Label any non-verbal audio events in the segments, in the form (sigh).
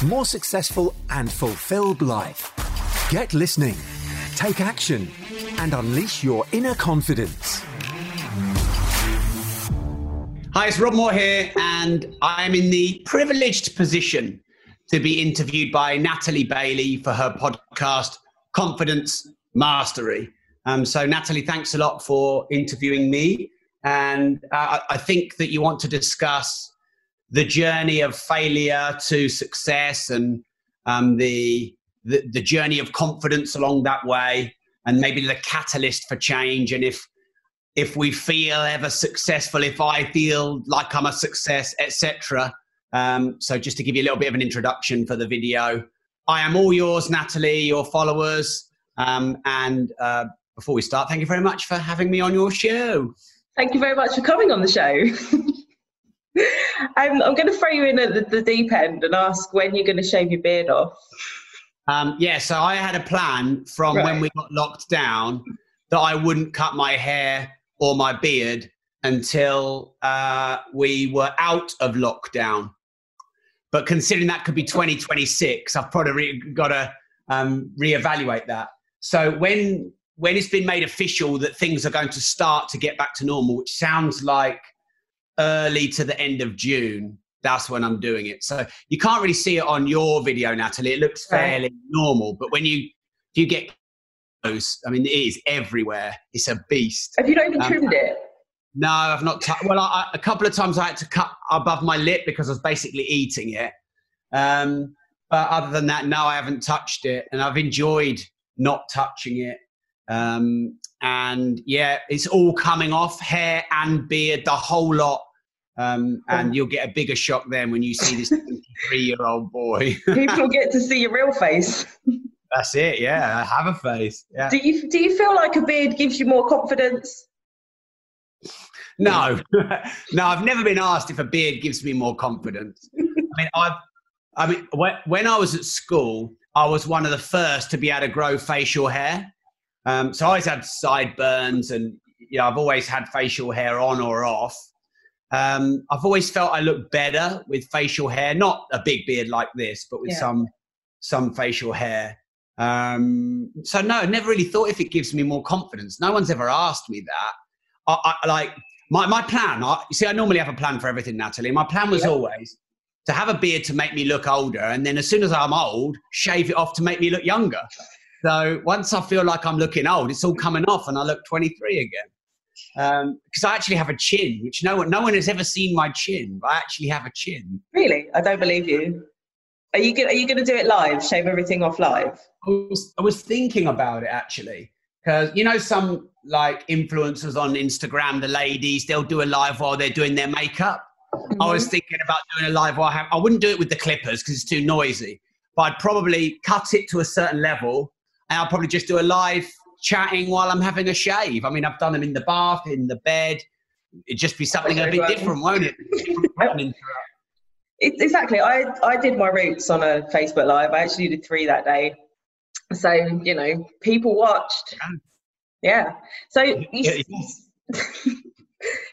more successful, and fulfilled life. Get listening, take action, and unleash your inner confidence. Hi, it's Rob Moore here, and I am in the privileged position to be interviewed by Natalie Bailey for her podcast, Confidence Mastery. Um, so, Natalie, thanks a lot for interviewing me. And uh, I think that you want to discuss the journey of failure to success and um, the, the, the journey of confidence along that way, and maybe the catalyst for change. And if if we feel ever successful, if I feel like I'm a success, etc. Um, so just to give you a little bit of an introduction for the video, I am all yours, Natalie, your followers. Um, and uh, before we start, thank you very much for having me on your show. Thank you very much for coming on the show. (laughs) I'm, I'm going to throw you in at the, the, deep end and ask when you're going to shave your beard off. Um, yeah, so I had a plan from right. when we got locked down that I wouldn't cut my hair or my beard until uh, we were out of lockdown. But considering that could be 2026, I've probably re- got to um, reevaluate that. So when when it's been made official that things are going to start to get back to normal, which sounds like early to the end of June, that's when I'm doing it. So you can't really see it on your video, Natalie. It looks fairly right. normal, but when you if you get close, I mean, it is everywhere. It's a beast. Have you not even um, trimmed it? No, I've not. T- well, I, a couple of times I had to cut above my lip because I was basically eating it. Um, but other than that, no, I haven't touched it, and I've enjoyed not touching it. Um, and yeah, it's all coming off hair and beard, the whole lot. Um, and you'll get a bigger shock then when you see this (laughs) three-year-old boy. People get to see your real face. (laughs) That's it. Yeah, I have a face. Yeah. Do you do you feel like a beard gives you more confidence? No, (laughs) no. I've never been asked if a beard gives me more confidence. I mean, I've. I mean, when I was at school, I was one of the first to be able to grow facial hair. Um, so I always had sideburns, and you know, I've always had facial hair on or off. Um, I've always felt I look better with facial hair, not a big beard like this, but with yeah. some some facial hair. Um, so no, I never really thought if it gives me more confidence. No one's ever asked me that. I, I like my my plan. I, you see, I normally have a plan for everything, Natalie. My plan was yeah. always to have a beard to make me look older, and then as soon as I'm old, shave it off to make me look younger. So once I feel like I'm looking old, it's all coming off, and I look 23 again. Because um, I actually have a chin, which no one no one has ever seen my chin. But I actually have a chin. Really, I don't believe you. Are you are you going to do it live? Shave everything off live? I was, I was thinking about it actually because you know some like influencers on Instagram, the ladies they'll do a live while they're doing their makeup. Mm-hmm. I was thinking about doing a live while I, have, I wouldn't do it with the clippers because it's too noisy, but I'd probably cut it to a certain level and I'll probably just do a live chatting while I'm having a shave. I mean, I've done them in the bath, in the bed. It'd just be something a bit different, won't it? it? Exactly. I I did my roots on a Facebook Live. I actually did three that day. So you know, people watched. Yeah. So you, it's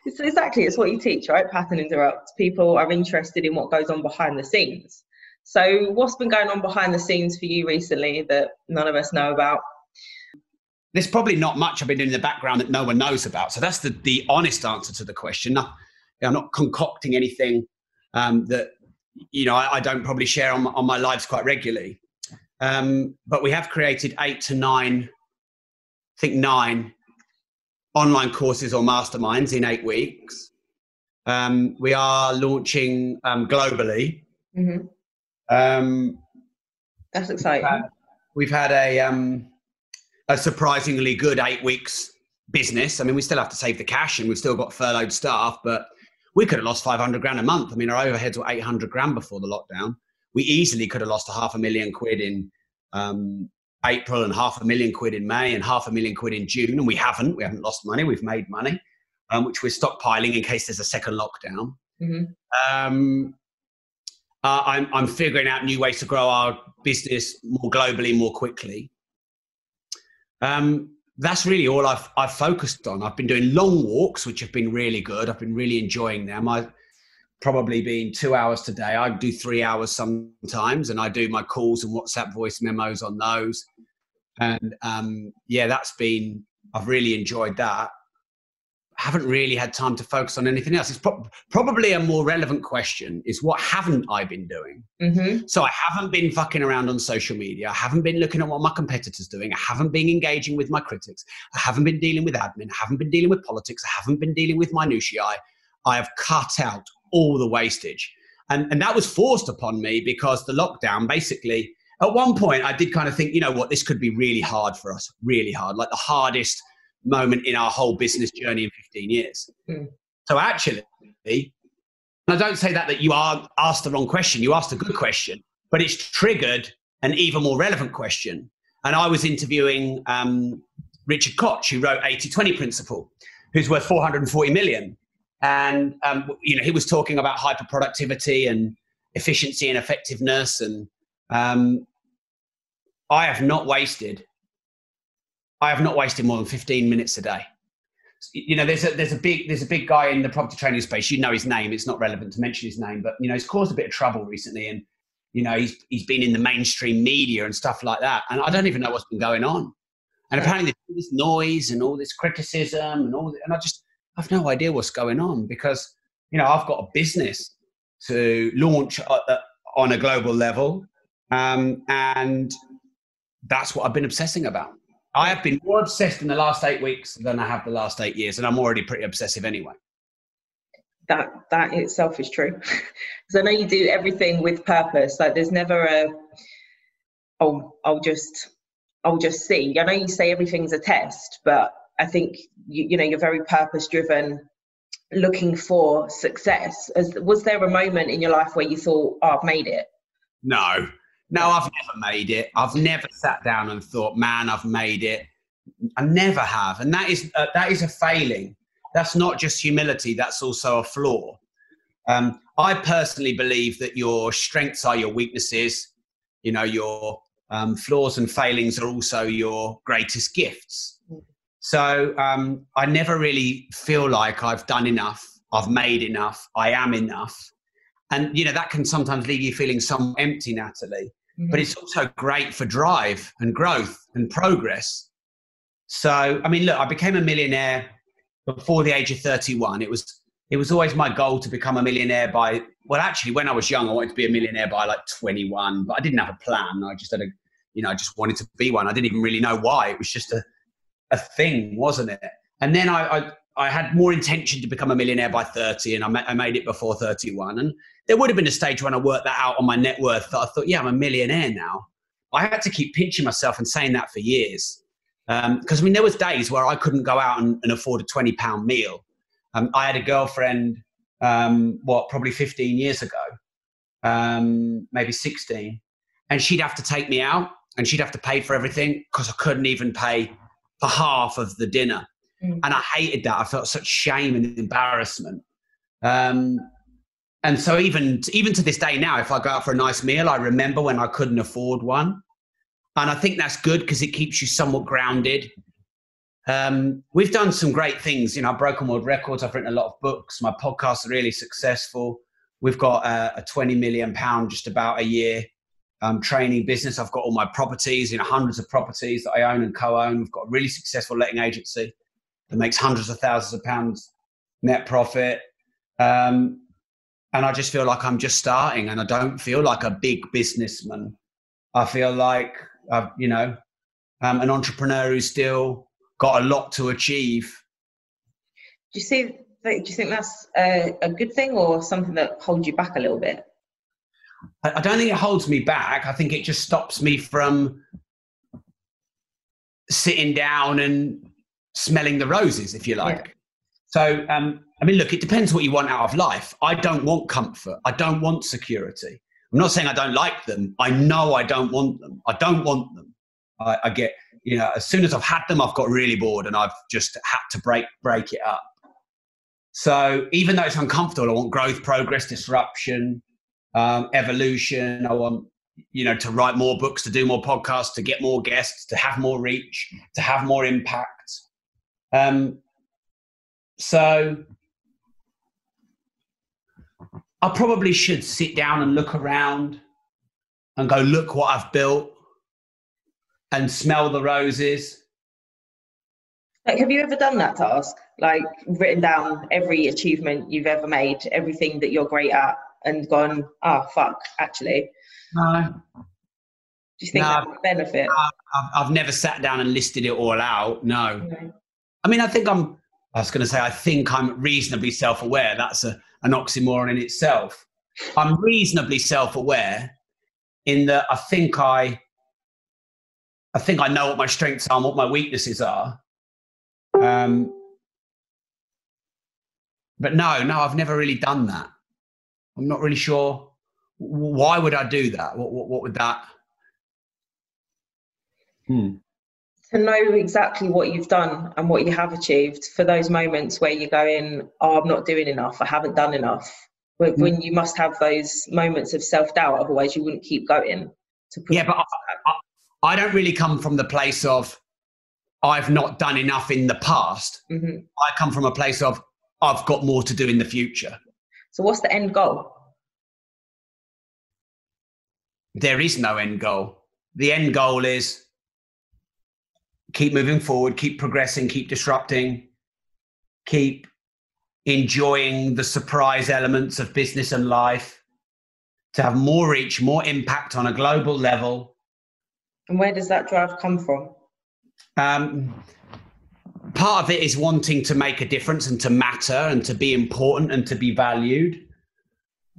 (laughs) exactly it's what you teach, right? Pattern interrupts. People are interested in what goes on behind the scenes. So, what's been going on behind the scenes for you recently that none of us know about? There's probably not much I've been doing in the background that no one knows about. So that's the, the honest answer to the question. I'm not concocting anything um, that you know I, I, don't probably share on, on my lives quite regularly. Um, but we have created eight to nine, I think nine online courses or masterminds in eight weeks. Um, we are launching um, globally. Mm-hmm. Um, That's exciting. We've had, we've had a um, a surprisingly good eight weeks business. I mean, we still have to save the cash, and we've still got furloughed staff, but we could have lost 500 grand a month. I mean, our overheads were 800 grand before the lockdown. we easily could have lost a half a million quid in um, April and half a million quid in May and half a million quid in June, and we haven't. We haven't lost money. We've made money, um, which we're stockpiling in case there's a second lockdown. Mm-hmm. Um, uh, I'm, I'm figuring out new ways to grow our business more globally, more quickly. Um, that's really all I've, I've focused on. I've been doing long walks, which have been really good. I've been really enjoying them. I've probably been two hours today. I do three hours sometimes, and I do my calls and WhatsApp voice memos on those. And um, yeah, that's been, I've really enjoyed that haven't really had time to focus on anything else. It's pro- probably a more relevant question is what haven't I been doing? Mm-hmm. So I haven't been fucking around on social media. I haven't been looking at what my competitors doing. I haven't been engaging with my critics. I haven't been dealing with admin. I haven't been dealing with politics. I haven't been dealing with minutiae. I have cut out all the wastage. And, and that was forced upon me because the lockdown basically, at one point, I did kind of think, you know what, this could be really hard for us, really hard, like the hardest – moment in our whole business journey in 15 years. Mm. So actually, I don't say that that you are asked the wrong question. You asked a good question, but it's triggered an even more relevant question. And I was interviewing um, Richard Koch, who wrote 80-20 Principle, who's worth 440 million. And um, you know, he was talking about hyper productivity and efficiency and effectiveness. And um, I have not wasted I have not wasted more than 15 minutes a day. You know, there's a there's a big there's a big guy in the property training space. You know his name. It's not relevant to mention his name, but you know he's caused a bit of trouble recently, and you know he's he's been in the mainstream media and stuff like that. And I don't even know what's been going on. And apparently there's all this noise and all this criticism and all, and I just I've no idea what's going on because you know I've got a business to launch uh, uh, on a global level, um, and that's what I've been obsessing about. I have been more obsessed in the last eight weeks than I have the last eight years, and I'm already pretty obsessive anyway. That that itself is true. (laughs) Because I know you do everything with purpose. Like there's never a oh I'll just I'll just see. I know you say everything's a test, but I think you, you know you're very purpose driven, looking for success. As was there a moment in your life where you thought, "Oh, I've made it"? No, no, I've never made it. I've never sat down and thought, man, I've made it. I never have. And that is, uh, that is a failing. That's not just humility, that's also a flaw. Um, I personally believe that your strengths are your weaknesses. You know, your um, flaws and failings are also your greatest gifts. So um, I never really feel like I've done enough, I've made enough, I am enough. And, you know, that can sometimes leave you feeling some empty, Natalie mm-hmm. but it's also great for drive and growth and progress. So, I mean, look, I became a millionaire before the age of 31. It was it was always my goal to become a millionaire by well, actually, when I was young, I wanted to be a millionaire by like 21, but I didn't have a plan. I just had a, you know, I just wanted to be one. I didn't even really know why. It was just a a thing, wasn't it? And then I, I I had more intention to become a millionaire by 30 and I, ma- I, made it before 31. And there would have been a stage when I worked that out on my net worth that I thought, yeah, I'm a millionaire now. I had to keep pinching myself and saying that for years. Because, um, I mean, there was days where I couldn't go out and, and afford a 20 pound meal. Um, I had a girlfriend, um, what, probably 15 years ago, um, maybe 16. And she'd have to take me out and she'd have to pay for everything because I couldn't even pay for half of the dinner. Mm. And I hated that. I felt such shame and embarrassment. Um, and so even even to this day now, if I go out for a nice meal, I remember when I couldn't afford one, and I think that's good because it keeps you somewhat grounded. Um, we've done some great things. You know, I've broken world records. I've written a lot of books. My podcasts are really successful. We've got a, a 20 million pound just about a year um, training business. I've got all my properties, you know, hundreds of properties that I own and co-own. We've got a really successful letting agency that makes hundreds of thousands of pounds net profit. Um, and I just feel like I'm just starting and I don't feel like a big businessman. I feel like, I've, you know, um, an entrepreneur who's still got a lot to achieve. Do you see? Do you think that's a, a good thing or something that holds you back a little bit? I, I don't think it holds me back. I think it just stops me from sitting down and smelling the roses, if you like. Yeah. So, um, I mean, look, it depends what you want out of life. I don't want comfort. I don't want security. I'm not saying I don't like them. I know I don't want them. I don't want them. I, I get, you know, as soon as I've had them, I've got really bored and I've just had to break break it up. So even though it's uncomfortable, I want growth, progress, disruption, um, evolution. I want, you know, to write more books, to do more podcasts, to get more guests, to have more reach, to have more impact. Um, so I probably should sit down and look around and go, look what I've built and smell the roses. Like, have you ever done that task? Like, written down every achievement you've ever made, everything that you're great at, and gone, ah, oh, fuck, actually? No. Do you think no, that would benefit? I've, I've, never sat down and listed it all out. No. I mean, I think I'm, I was going to say, I think I'm reasonably self aware. That's a, an oxymoron in itself. I'm reasonably self aware in that I think I, I think I know what my strengths are and what my weaknesses are. Um, but no, no, I've never really done that. I'm not really sure. Why would I do that? What, what, what would that? Hmm. To know exactly what you've done and what you have achieved for those moments where you're going, oh, I'm not doing enough, I haven't done enough. When, hmm. when you must have those moments of self doubt, otherwise you wouldn't keep going. To yeah, but I, I, I, don't really come from the place of I've not done enough in the past. Mm-hmm. I come from a place of I've got more to do in the future. So, what's the end goal? There is no end goal. The end goal is keep moving forward, keep progressing, keep disrupting, keep enjoying the surprise elements of business and life, to have more reach, more impact on a global level. And where does that drive come from? Um, part of it is wanting to make a difference and to matter and to be important and to be valued.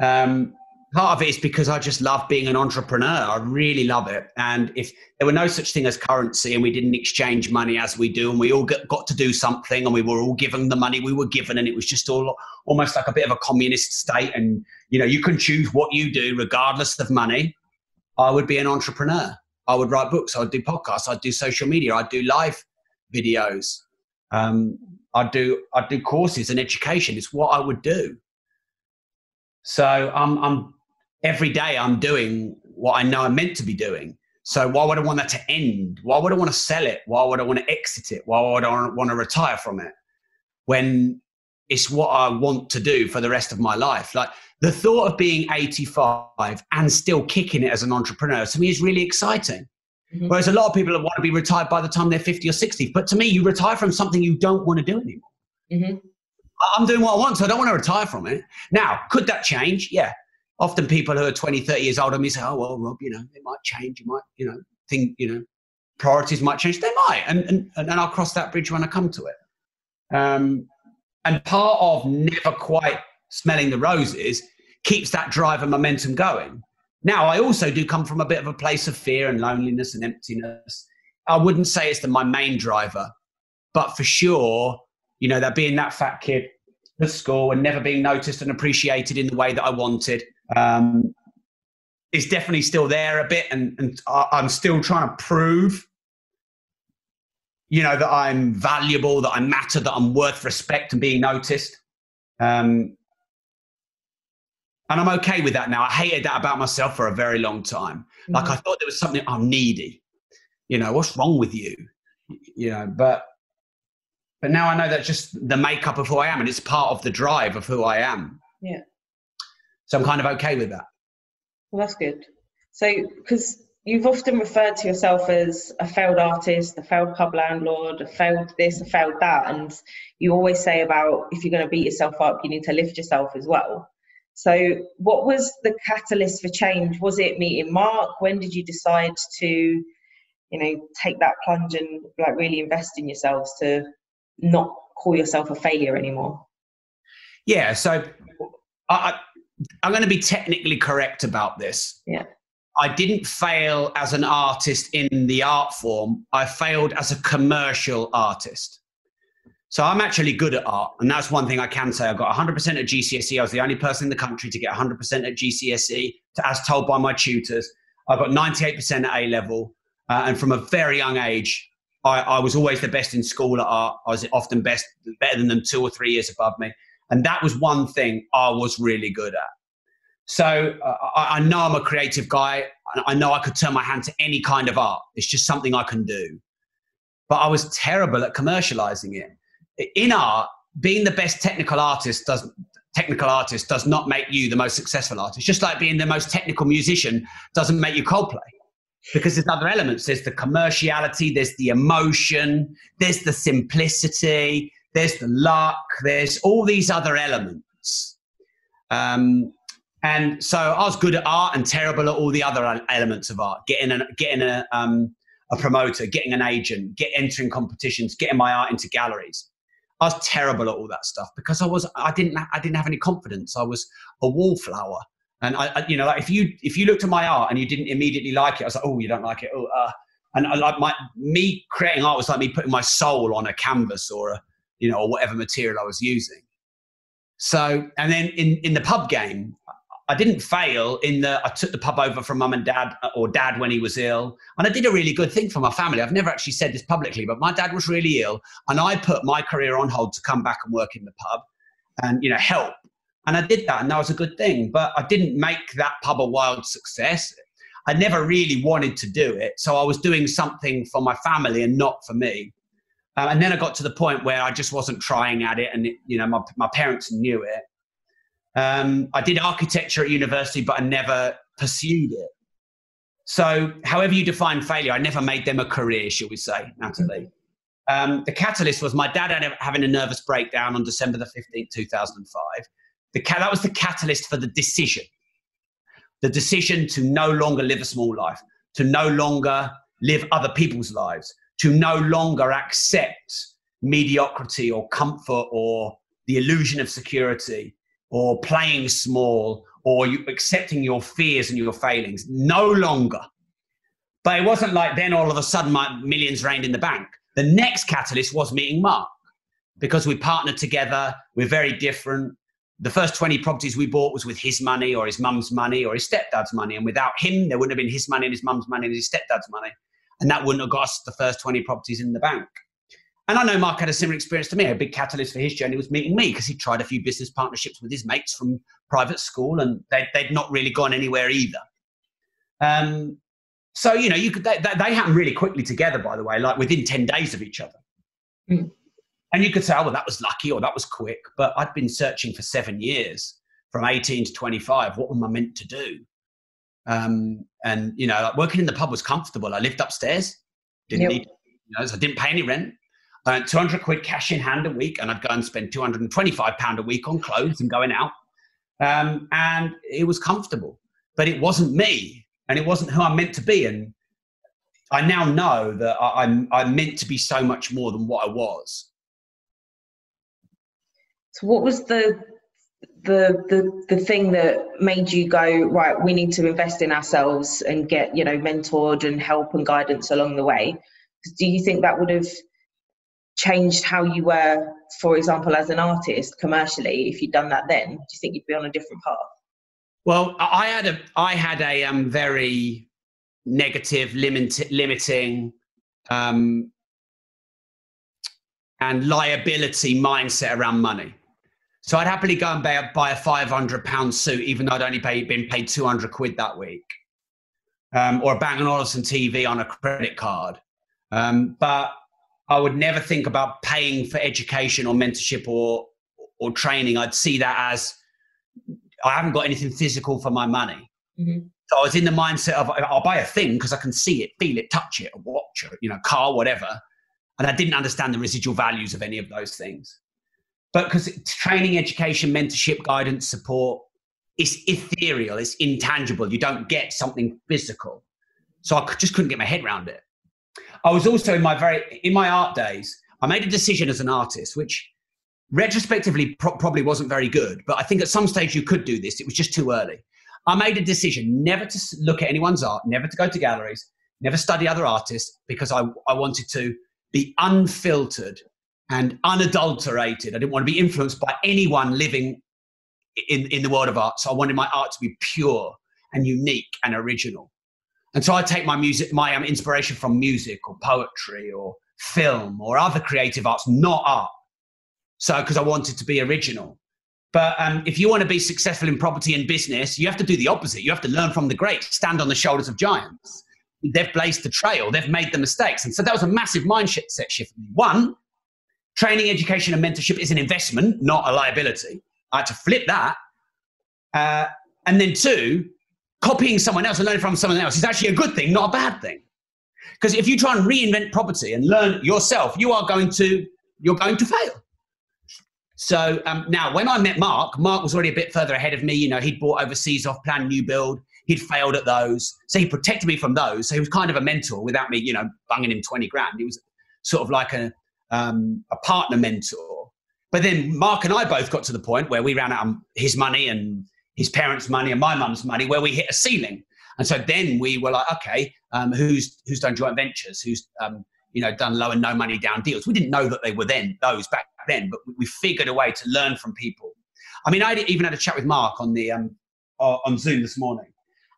Um, part of it is because I just love being an entrepreneur. I really love it. And if there were no such thing as currency and we didn't exchange money as we do, and we all got, to do something and we were all given the money we were given, and it was just all almost like a bit of a communist state. And you know, you can choose what you do regardless of money. I would be an entrepreneur. I would write books. I'd do podcasts. I'd do social media. I'd do live videos. Um, I'd do I'd do courses and education. It's what I would do. So I'm I'm every day I'm doing what I know I'm meant to be doing. So why would I want that to end? Why would I want to sell it? Why would I want to exit it? Why would I want to retire from it? When it's what I want to do for the rest of my life. Like the thought of being 85 and still kicking it as an entrepreneur to me is really exciting. Mm-hmm. Whereas a lot of people want to be retired by the time they're 50 or 60. But to me, you retire from something you don't want to do anymore. Mm-hmm. I'm doing what I want, so I don't want to retire from it. Now, could that change? Yeah. Often people who are 20, 30 years older me say, oh, well, Rob, you know, it might change. You might, you know, think, you know, priorities might change. They might. And, and, and I'll cross that bridge when I come to it. Um, and part of never quite smelling the roses keeps that drive and momentum going. Now, I also do come from a bit of a place of fear and loneliness and emptiness. I wouldn't say it's the, my main driver, but for sure, you know, that being that fat kid at school and never being noticed and appreciated in the way that I wanted um, is definitely still there a bit. And, and I'm still trying to prove, you know, that I'm valuable, that I matter, that I'm worth respect and being noticed. Um, and I'm okay with that now. I hated that about myself for a very long time. Like I thought there was something I'm needy. You know, what's wrong with you? You know, but but now I know that's just the makeup of who I am, and it's part of the drive of who I am. Yeah. So I'm kind of okay with that. Well, that's good. So, because you've often referred to yourself as a failed artist, a failed pub landlord, a failed this, a failed that, and you always say about if you're going to beat yourself up, you need to lift yourself as well. So, what was the catalyst for change? Was it meeting Mark? When did you decide to, you know, take that plunge and like really invest in yourselves to not call yourself a failure anymore? Yeah. So, I, I'm going to be technically correct about this. Yeah. I didn't fail as an artist in the art form. I failed as a commercial artist. So I'm actually good at art, and that's one thing I can say. I got 100% at GCSE. I was the only person in the country to get 100% at GCSE, as told by my tutors. I got 98% at A level, uh, and from a very young age, I, I, was always the best in school at art. I was often best, better than them two or three years above me, and that was one thing I was really good at. So uh, I, I know I'm a creative guy. I know I could turn my hand to any kind of art. It's just something I can do. But I was terrible at commercializing it in art, being the best technical artist does technical artist does not make you the most successful artist. Just like being the most technical musician doesn't make you Coldplay. Because there's other elements. There's the commerciality, there's the emotion, there's the simplicity, there's the luck, there's all these other elements. Um, and so I was good at art and terrible at all the other elements of art. Getting a getting a um, a promoter, getting an agent, get entering competitions, getting my art into galleries. I was terrible at all that stuff because I was I didn't I didn't have any confidence. I was a wallflower, and I, I you know like if you if you looked at my art and you didn't immediately like it, I was like oh you don't like it oh uh. and I, like my me creating art was like me putting my soul on a canvas or a you know or whatever material I was using. So and then in in the pub game, I didn't fail in the I took the pub over from mum and dad or dad when he was ill. And I did a really good thing for my family. I've never actually said this publicly, but my dad was really ill and I put my career on hold to come back and work in the pub and you know help. And I did that and that was a good thing. But I didn't make that pub a wild success. I never really wanted to do it. So I was doing something for my family and not for me. Uh, and then I got to the point where I just wasn't trying at it and it, you know my, my parents knew it um, I did architecture at university, but I never pursued it. So, however you define failure, I never made them a career, shall we say, Natalie. Um, the catalyst was my dad having a nervous breakdown on December the 15th, 2005. The that was the catalyst for the decision. The decision to no longer live a small life, to no longer live other people's lives, to no longer accept mediocrity or comfort or the illusion of security, or playing small or you accepting your fears and your failings. No longer. But it wasn't like then all of a sudden my millions reigned in the bank. The next catalyst was meeting Mark because we partnered together. We're very different. The first 20 properties we bought was with his money or his mum's money or his stepdad's money. And without him, there wouldn't have been his money and his mum's money and his stepdad's money. And that wouldn't have got us the first 20 properties in the bank. And I know Mark had a similar experience to me. A big catalyst for his journey was meeting me because he tried a few business partnerships with his mates from private school, and they, would not really gone anywhere either. Um, so you know, you could they, they happen really quickly together. By the way, like within ten days of each other. Mm. And you could say, oh, well, that was lucky or that was quick. But I'd been searching for seven years, from 18 to 25. What am I meant to do? Um, and you know, like working in the pub was comfortable. I lived upstairs, didn't yep. need, you know, so I didn't pay any rent. Uh, 200 quid cash in hand a week, and I'd go and spend 225 pound a week on clothes and going out. Um, and it was comfortable, but it wasn't me, and it wasn't who I'm meant to be. And I now know that I, I'm I'm meant to be so much more than what I was. So, what was the the the the thing that made you go right? We need to invest in ourselves and get you know mentored and help and guidance along the way. Do you think that would have changed how you were, for example, as an artist commercially, if you'd done that then, do you think you'd be on a different path? Well, I had a I had a um, very negative, limit, limiting, um, and liability mindset around money. So I'd happily go and buy, buy a five hundred pound suit, even though I'd only pay, been paid two hundred quid that week, um, or a Bang & Olufsen TV on a credit card. Um, but I would never think about paying for education or mentorship or or training. I'd see that as I haven't got anything physical for my money. Mm-hmm. So I was in the mindset of I'll buy a thing because I can see it, feel it, touch it, watch, it, you know, car, whatever. And I didn't understand the residual values of any of those things. But because training, education, mentorship, guidance, support, it's ethereal, it's intangible. You don't get something physical. So I just couldn't get my head around it. I was also in my very in my art days. I made a decision as an artist, which retrospectively pro- probably wasn't very good, but I think at some stage you could do this. It was just too early. I made a decision never to look at anyone's art, never to go to galleries, never study other artists because I, I wanted to be unfiltered and unadulterated. I didn't want to be influenced by anyone living in, in the world of art. So I wanted my art to be pure and unique and original. And so I take my music, my um, inspiration from music or poetry or film or other creative arts, not art. So, because I wanted to be original. But um, if you want to be successful in property and business, you have to do the opposite. You have to learn from the great, stand on the shoulders of giants. They've blazed the trail, they've made the mistakes. And so that was a massive mindset shift for me. One, training, education, and mentorship is an investment, not a liability. I had to flip that. Uh, and then two, copying someone else and learning from someone else is actually a good thing, not a bad thing. Because if you try and reinvent property and learn yourself, you are going to you're going to fail. So um, now, when I met Mark, Mark was already a bit further ahead of me. You know, he'd bought overseas off plan new build. He'd failed at those, so he protected me from those. So he was kind of a mentor without me, you know, bunging him twenty grand. He was sort of like a um, a partner mentor. But then Mark and I both got to the point where we ran out of his money and his parents' money and my mum's money, where we hit a ceiling. And so then we were like, okay, um, who's who's done joint ventures? Who's um, you know done low and no money down deals? We didn't know that they were then those back then, but we figured a way to learn from people. I mean, I even had a chat with Mark on the um, on Zoom this morning,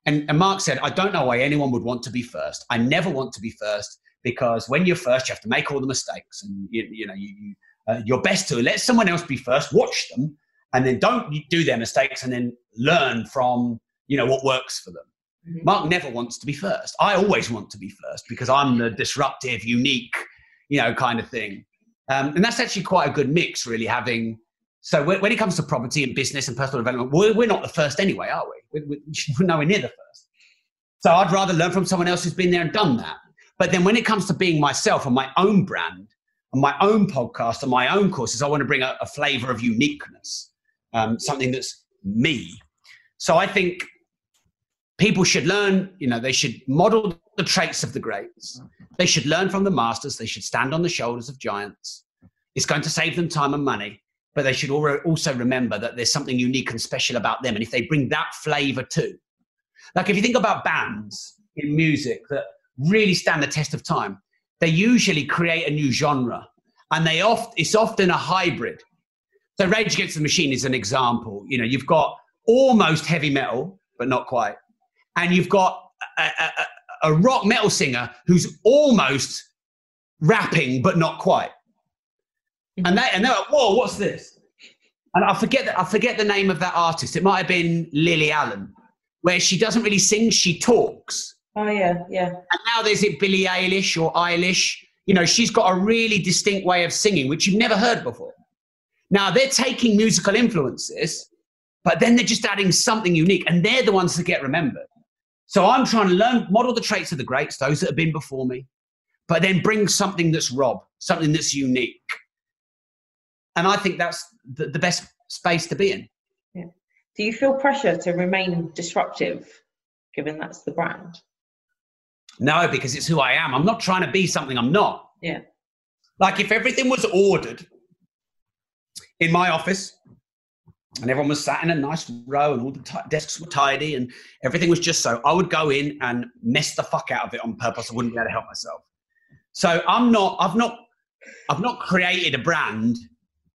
and, and Mark said, I don't know why anyone would want to be first. I never want to be first because when you're first, you have to make all the mistakes, and you, you know you, you uh, your best to let someone else be first, watch them, and then don't do their mistakes, and then learn from you know what works for them. Mm-hmm. Mark never wants to be first. I always want to be first because I'm the disruptive, unique, you know, kind of thing. Um, and that's actually quite a good mix, really, having. So when, when, it comes to property and business and personal development, we're, we're not the first anyway, are we? We're, (laughs) we're nowhere near the first. So I'd rather learn from someone else who's been there and done that. But then when it comes to being myself and my own brand and my own podcast and my own courses, I want to bring a, a flavor of uniqueness, um, something that's me. So I think people should learn, you know, they should model the traits of the greats. They should learn from the masters. They should stand on the shoulders of giants. It's going to save them time and money, but they should also remember that there's something unique and special about them. And if they bring that flavor too, like if you think about bands in music that really stand the test of time, they usually create a new genre and they oft, it's often a hybrid. So Rage Against the Machine is an example. You know, you've got almost heavy metal, but not quite. And you've got a, a, a rock metal singer who's almost rapping but not quite. Mm-hmm. And they and they're like, whoa, what's this? And I forget that I forget the name of that artist. It might have been Lily Allen, where she doesn't really sing, she talks. Oh yeah, yeah. And now there's it Billie Eilish or Eilish. You know, she's got a really distinct way of singing, which you've never heard before. Now they're taking musical influences, but then they're just adding something unique, and they're the ones that get remembered. So I'm trying to learn, model the traits of the greats, those that have been before me, but then bring something that's Rob, something that's unique. And I think that's the, the best space to be in. Yeah. Do you feel pressure to remain disruptive, given that's the brand? No, because it's who I am. I'm not trying to be something I'm not. Yeah. Like if everything was ordered in my office, and everyone was sat in a nice row and all the t- desks were tidy and everything was just so i would go in and mess the fuck out of it on purpose i wouldn't be able to help myself so i'm not i've not i've not created a brand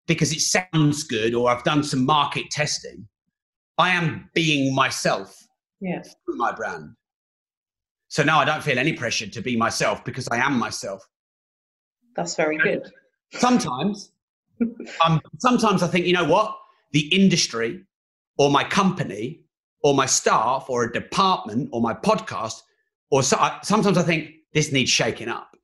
because it sounds good or i've done some market testing i am being myself yeah. through my brand so now i don't feel any pressure to be myself because i am myself. That's very good. Sometimes um, sometimes i think you know what? The industry or my company or my staff or a department or my podcast or so, sometimes i think this needs shaking up.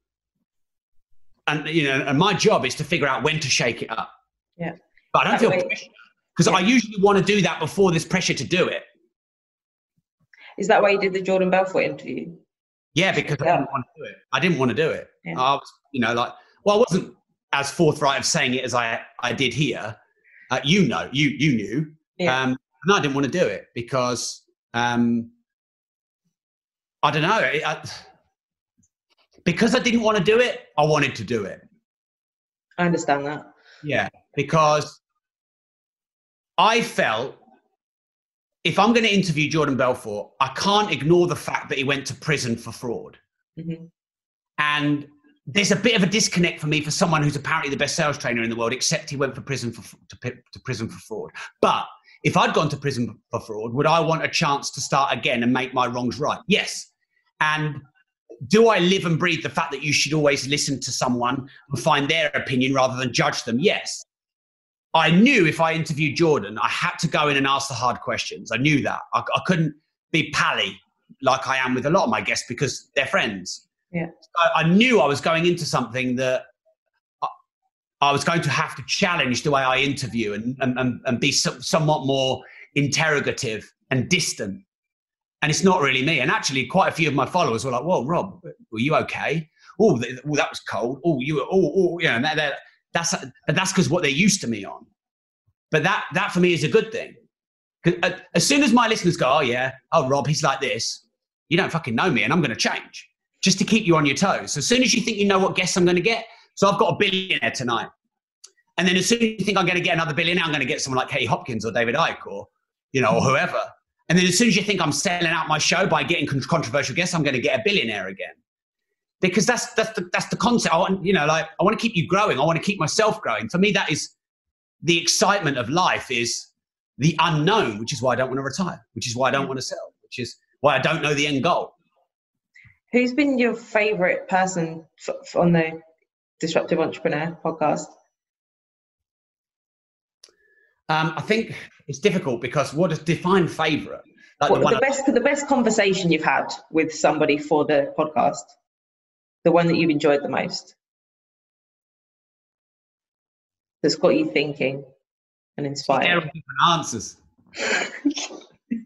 And you know and my job is to figure out when to shake it up. Yeah. But i don't that feel because yeah. i usually want to do that before there's pressure to do it is that why you did the jordan belfort interview yeah because yeah. i didn't want to do it i didn't want to do it yeah. i was you know like well i wasn't as forthright of saying it as i i did here uh, you know, you you knew. Yeah. Um, and I didn't want to do it because um, I don't know. I, because I didn't want to do it, I wanted to do it. I understand that. Yeah, because I felt if I'm going to interview Jordan Belfort, I can't ignore the fact that he went to prison for fraud. Mm-hmm. And there's a bit of a disconnect for me for someone who's apparently the best sales trainer in the world, except he went for prison for to, to prison for fraud. But if I'd gone to prison for fraud, would I want a chance to start again and make my wrongs right? Yes. And do I live and breathe the fact that you should always listen to someone and find their opinion rather than judge them? Yes. I knew if I interviewed Jordan, I had to go in and ask the hard questions. I knew that. I, I couldn't be pally like I am with a lot of my guests because they're friends. Yeah. I, I knew I was going into something that I, I, was going to have to challenge the way I interview and, and, and be so, somewhat more interrogative and distant. And it's not really me. And actually, quite a few of my followers were like, "Whoa, Rob, were you okay? Oh, that was cold. Oh, you were. Oh, oh, yeah." And that, that, that's but that's because what they're used to me on. But that that for me is a good thing. Uh, as soon as my listeners go, "Oh yeah, oh Rob, he's like this," you don't fucking know me, and I'm going to change just to keep you on your toes. As soon as you think you know what guests I'm going to get, so I've got a billionaire tonight. And then as soon as you think I'm going to get another billionaire, I'm going to get someone like Katie Hopkins or David Icke or, you know, or whoever. And then as soon as you think I'm selling out my show by getting controversial guests, I'm going to get a billionaire again. Because that's, that's, the, that's the concept. I want, you know, like, I want to keep you growing. I want to keep myself growing. For me, that is the excitement of life is the unknown, which is why I don't want to retire, which is why I don't want to sell, which is why I don't know the end goal. Who's been your favorite person f- on the Disruptive Entrepreneur podcast? Um, I think it's difficult because what does define favorite? Like what, the, the best, the best conversation you've had with somebody for the podcast, the one that you've enjoyed the most, that's got you thinking and inspired. answers. (laughs)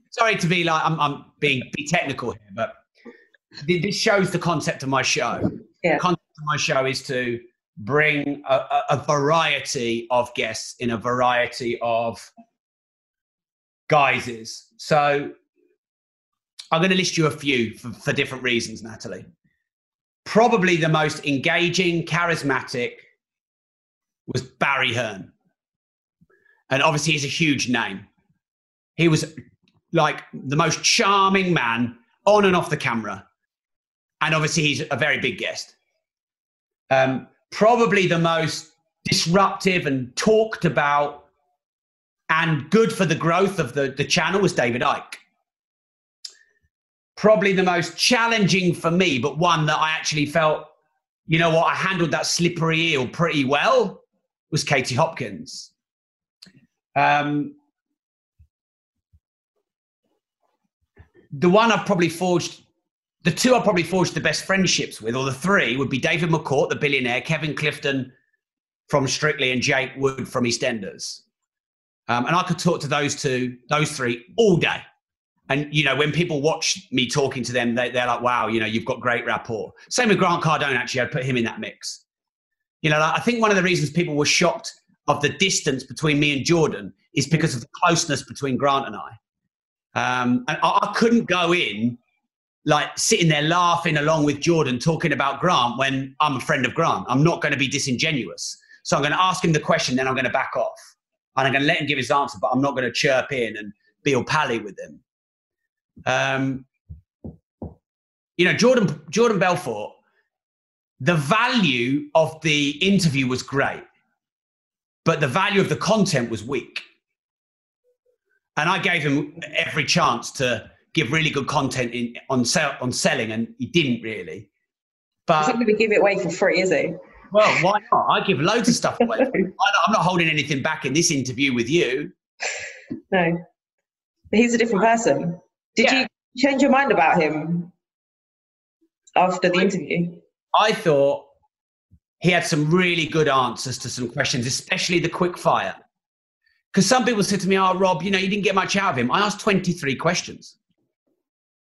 Sorry to be like I'm, I'm being be technical here, but this shows the concept of my show. Yeah. The concept of my show is to bring a, a, variety of guests in a variety of guises. So I'm going to list you a few for, for different reasons, Natalie. Probably the most engaging, charismatic was Barry Hearn. And obviously, he's a huge name. He was like the most charming man on and off the camera and obviously he's a very big guest. Um, probably the most disruptive and talked about and good for the growth of the, the channel was David Icke. Probably the most challenging for me, but one that I actually felt, you know what, I handled that slippery eel pretty well was Katie Hopkins. Um, the one I've probably forged the two I probably forged the best friendships with, or the three, would be David McCourt, the billionaire, Kevin Clifton from Strictly, and Jake Wood from EastEnders. Um, and I could talk to those two, those three, all day. And you know, when people watch me talking to them, they, are like, "Wow, you know, you've got great rapport." Same with Grant Cardone. Actually, I'd put him in that mix. You know, I think one of the reasons people were shocked of the distance between me and Jordan is because of the closeness between Grant and I. Um, and I, I couldn't go in like sitting there laughing along with Jordan talking about Grant when I'm a friend of Grant. I'm not going to be disingenuous. So I'm going to ask him the question, then I'm going to back off. And I'm going to let him give his answer, but I'm not going to chirp in and be all pally with him. Um, you know, Jordan, Jordan Belfort, the value of the interview was great, but the value of the content was weak. And I gave him every chance to give really good content in, on sell, on selling, and he didn't really. But he's not going to give it away for free, is he? Well, why not? I give loads of stuff (laughs) away. I'm not holding anything back in this interview with you. No, but he's a different person. Did yeah. you change your mind about him after the interview? I thought he had some really good answers to some questions, especially the quick fire. Because some people said to me, "Oh, Rob, you know, you didn't get much out of him." I asked 23 questions.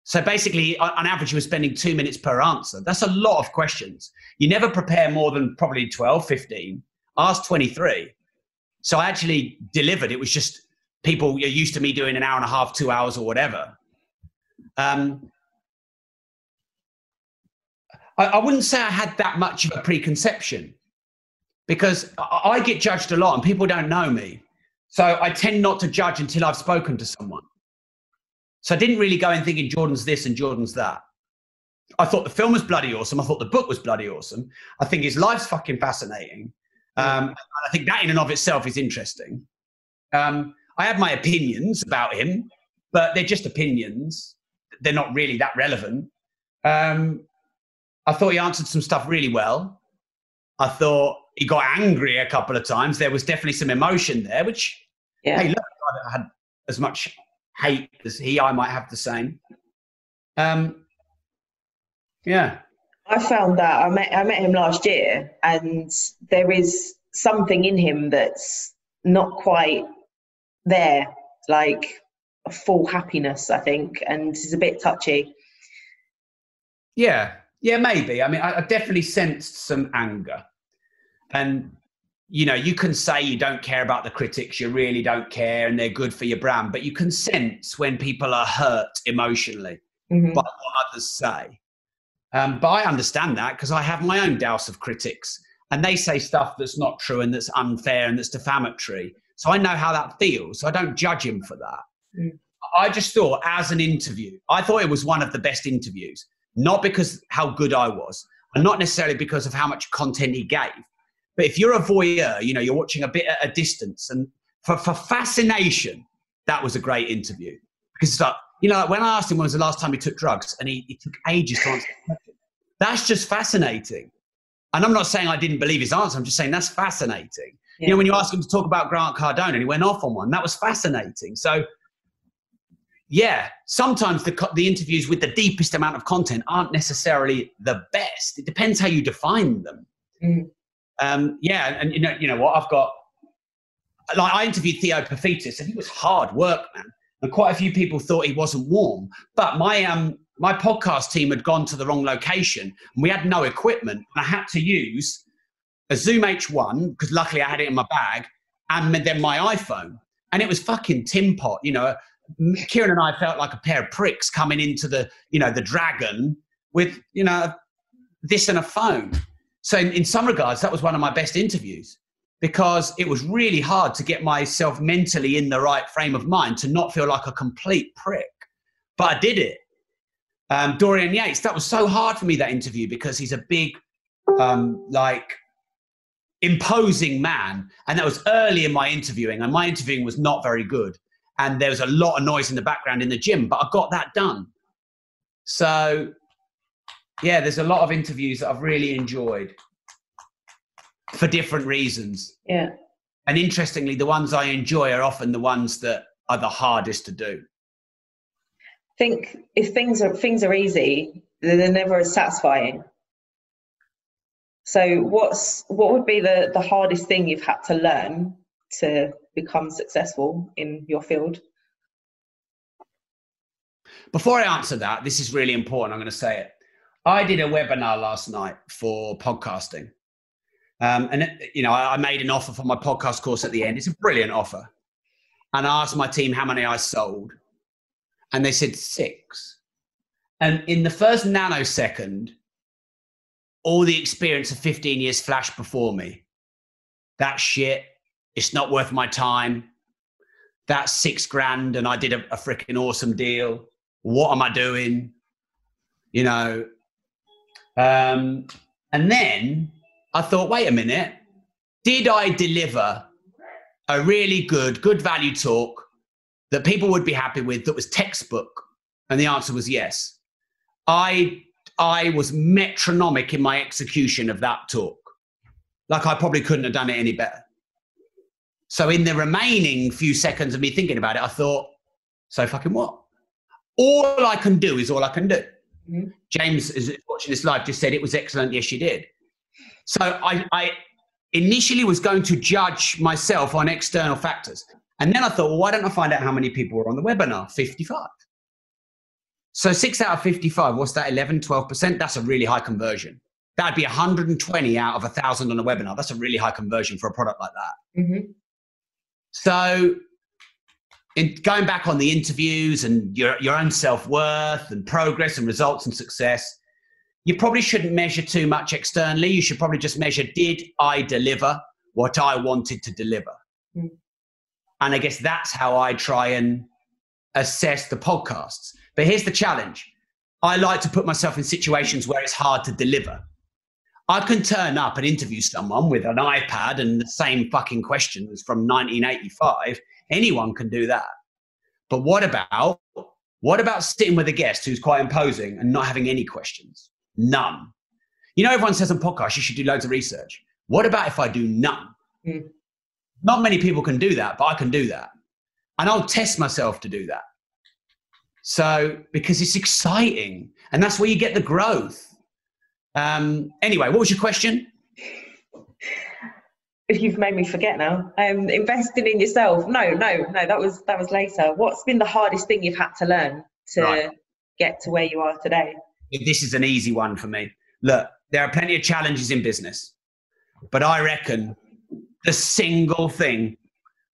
So basically, on average, you were spending two minutes per answer. That's a lot of questions. You never prepare more than probably 12, 15. Ask 23. So I actually delivered. It was just people are used to me doing an hour and a half, two hours, or whatever. Um, I, I wouldn't say I had that much of a preconception because I, I get judged a lot and people don't know me. So I tend not to judge until I've spoken to someone. So I didn't really go in thinking Jordan's this and Jordan's that. I thought the film was bloody awesome. I thought the book was bloody awesome. I think his life's fucking fascinating. Um, I think that in and of itself is interesting. Um, I have my opinions about him, but they're just opinions. They're not really that relevant. Um, I thought he answered some stuff really well. I thought he got angry a couple of times. There was definitely some emotion there, which, yeah. hey, look, I had as much hate as he, I might have the same. Um, yeah. I found that I met I met him last year, and there is something in him that's not quite there, like full happiness, I think, and he's a bit touchy. Yeah, yeah, maybe. I mean, I, I definitely sensed some anger, and you know, you can say you don't care about the critics, you really don't care, and they're good for your brand, but you can sense when people are hurt emotionally mm-hmm. by what others say. Um, but I understand that because I have my own douse of critics, and they say stuff that's not true and that's unfair and that's defamatory. So I know how that feels. So I don't judge him for that. Mm. I just thought, as an interview, I thought it was one of the best interviews, not because how good I was, and not necessarily because of how much content he gave. But if you're a voyeur, you know, you're watching a bit at a distance, and for, for fascination, that was a great interview. Because it's like, you know, when I asked him when was the last time he took drugs, and he, he took ages to answer question. That's just fascinating. And I'm not saying I didn't believe his answer. I'm just saying that's fascinating. Yeah. You know, when you ask him to talk about Grant Cardone and he went off on one, that was fascinating. So, yeah, sometimes the, the interviews with the deepest amount of content aren't necessarily the best. It depends how you define them. Mm. Um, yeah, and you know, you know what? I've got like I interviewed Theo Paphitis, and he was hard work, man and quite a few people thought he wasn't warm. But my um my podcast team had gone to the wrong location, and we had no equipment, and I had to use a Zoom H1 because luckily I had it in my bag, and then my iPhone, and it was fucking tin pot, you know. Kieran and I felt like a pair of pricks coming into the you know the dragon with you know this and a phone. So in, in some regards, that was one of my best interviews because it was really hard to get myself mentally in the right frame of mind to not feel like a complete prick. But I did it. Um, Dorian Yates, that was so hard for me, that interview, because he's a big, um, like, imposing man. And that was early in my interviewing, and my interviewing was not very good. And there was a lot of noise in the background in the gym, but I got that done. So, yeah, there's a lot of interviews that I've really enjoyed for different reasons. Yeah. And interestingly, the ones I enjoy are often the ones that are the hardest to do. I think if things are things are easy, they're never as satisfying. So what's what would be the, the hardest thing you've had to learn to become successful in your field? Before I answer that, this is really important. I'm going to say it. I did a webinar last night for podcasting. Um, and you know, I, I made an offer for my podcast course at the end. It's a brilliant offer, and I asked my team how many I sold, and they said six. And in the first nanosecond, all the experience of 15 years flashed before me. That shit, it's not worth my time. That's six grand, and I did a, a freaking awesome deal. What am I doing? You know. Um, and then I thought, wait a minute, did I deliver a really good, good value talk that people would be happy with that was textbook? And the answer was yes. I I was metronomic in my execution of that talk. Like I probably couldn't have done it any better. So in the remaining few seconds of me thinking about it, I thought, so fucking what? All I can do is all I can do. Mm-hmm. James is watching this live just said it was excellent. Yes, you did. So I, I initially was going to judge myself on external factors. And then I thought, well, why don't I find out how many people were on the webinar? 55. So six out of 55, what's that, 11, 12%? That's a really high conversion. That'd be 120 out of a 1,000 on a webinar. That's a really high conversion for a product like that. Mm-hmm. So in going back on the interviews and your, your own self-worth and progress and results and success, you probably shouldn't measure too much externally. You should probably just measure did I deliver what I wanted to deliver? Mm. And I guess that's how I try and assess the podcasts. But here's the challenge I like to put myself in situations where it's hard to deliver. I can turn up and interview someone with an iPad and the same fucking questions from 1985. Anyone can do that. But what about what about sitting with a guest who's quite imposing and not having any questions? None. You know, everyone says on podcasts you should do loads of research. What about if I do none? Mm. Not many people can do that, but I can do that. And I'll test myself to do that. So, because it's exciting and that's where you get the growth. Um, anyway, what was your question? You've made me forget now. Um, investing in yourself. No, no, no. That was that was later. What's been the hardest thing you've had to learn to right. get to where you are today? This is an easy one for me. Look, there are plenty of challenges in business, but I reckon the single thing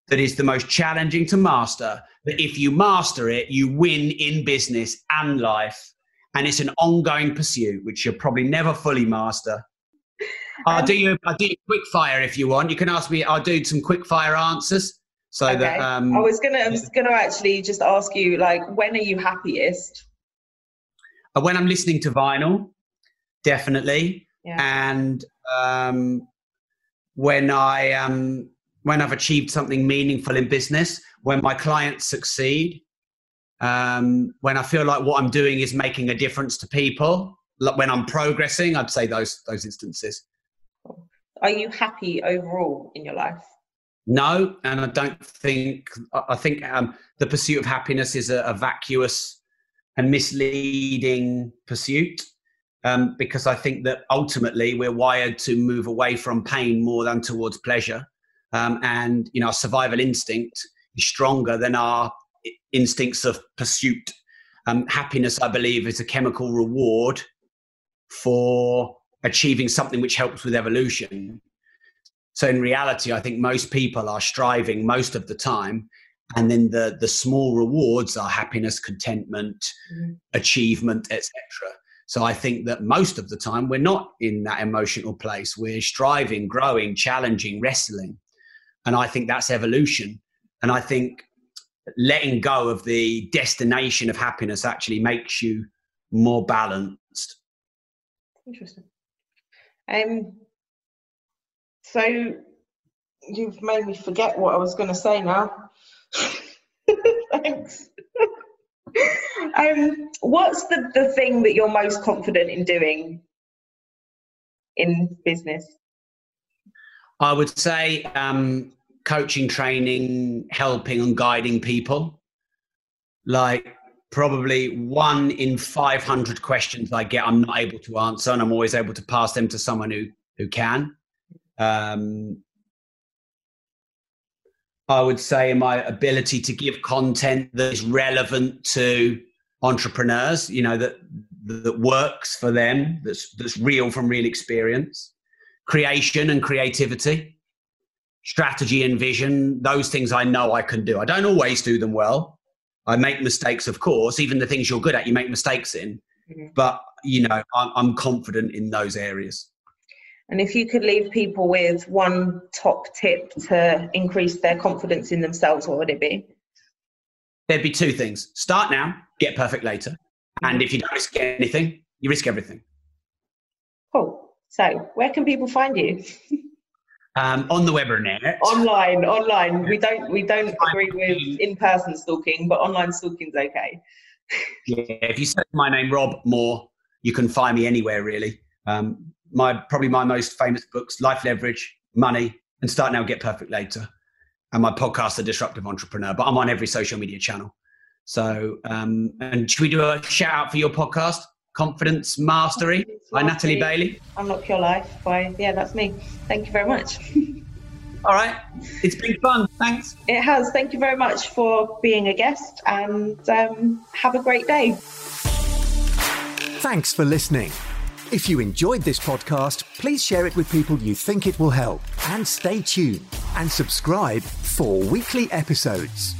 that is the most challenging to master, that if you master it, you win in business and life. And it's an ongoing pursuit, which you'll probably never fully master. (laughs) I'll do you. I'll do you quick fire if you want. You can ask me. I'll do some quick fire answers. So okay. that um, I was gonna. I was gonna actually just ask you, like, when are you happiest? Uh, when I'm listening to vinyl, definitely, yeah. and um, when I um, when I've achieved something meaningful in business, when my clients succeed, um, when I feel like what I'm doing is making a difference to people, like when I'm progressing, I'd say those those instances. Are you happy overall in your life? No, and I don't think. I think um, the pursuit of happiness is a, a vacuous and misleading pursuit. Um, because I think that ultimately we're wired to move away from pain more than towards pleasure. Um, and you know, our survival instinct is stronger than our instincts of pursuit. Um, happiness, I believe, is a chemical reward for achieving something which helps with evolution. So in reality, I think most people are striving most of the time. And then the, the small rewards are happiness, contentment, mm-hmm. achievement, etc. So I think that most of the time we're not in that emotional place. We're striving, growing, challenging, wrestling. And I think that's evolution. And I think letting go of the destination of happiness actually makes you more balanced. Interesting. Um, so you've made me forget what I was going to say now. (laughs) Thanks. um, what's the, the thing that you're most confident in doing in business? I would say um, coaching, training, helping, and guiding people. Like probably one in 500 questions I get, I'm not able to answer, and I'm always able to pass them to someone who, who can. Um, I would say my ability to give content that is relevant to entrepreneurs, you know, that that works for them, that's that's real from real experience, creation and creativity strategy and vision, those things I know I can do. I don't always do them well. I make mistakes, of course. Even the things you're good at, you make mistakes in. Mm-hmm. But, you know, I'm, I'm confident in those areas. And if you could leave people with one top tip to increase their confidence in themselves, what would it be? There'd be two things start now, get perfect later. And mm-hmm. if you don't risk anything, you risk everything. Cool. So, where can people find you? (laughs) um, on the Webernet. Online, online. We don't we don't agree with in person stalking, but online stalking's okay. (laughs) yeah, if you search my name, Rob Moore, you can find me anywhere really. Um, my probably my most famous books: Life Leverage, Money, and Start Now, Get Perfect Later, and my podcast, The Disruptive Entrepreneur. But I'm on every social media channel. So, um, and should we do a shout out for your podcast? Confidence Mastery by Natalie Bailey. Unlock Your Life by, yeah, that's me. Thank you very much. (laughs) All right. It's been fun. Thanks. It has. Thank you very much for being a guest and um, have a great day. Thanks for listening. If you enjoyed this podcast, please share it with people you think it will help. And stay tuned and subscribe for weekly episodes.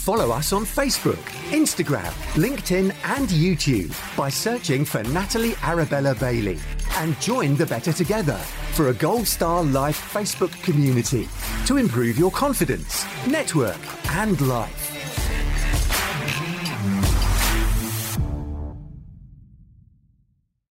Follow us on Facebook, Instagram, LinkedIn, and YouTube by searching for Natalie Arabella Bailey. And join the Better Together for a Gold Star Life Facebook community to improve your confidence, network, and life.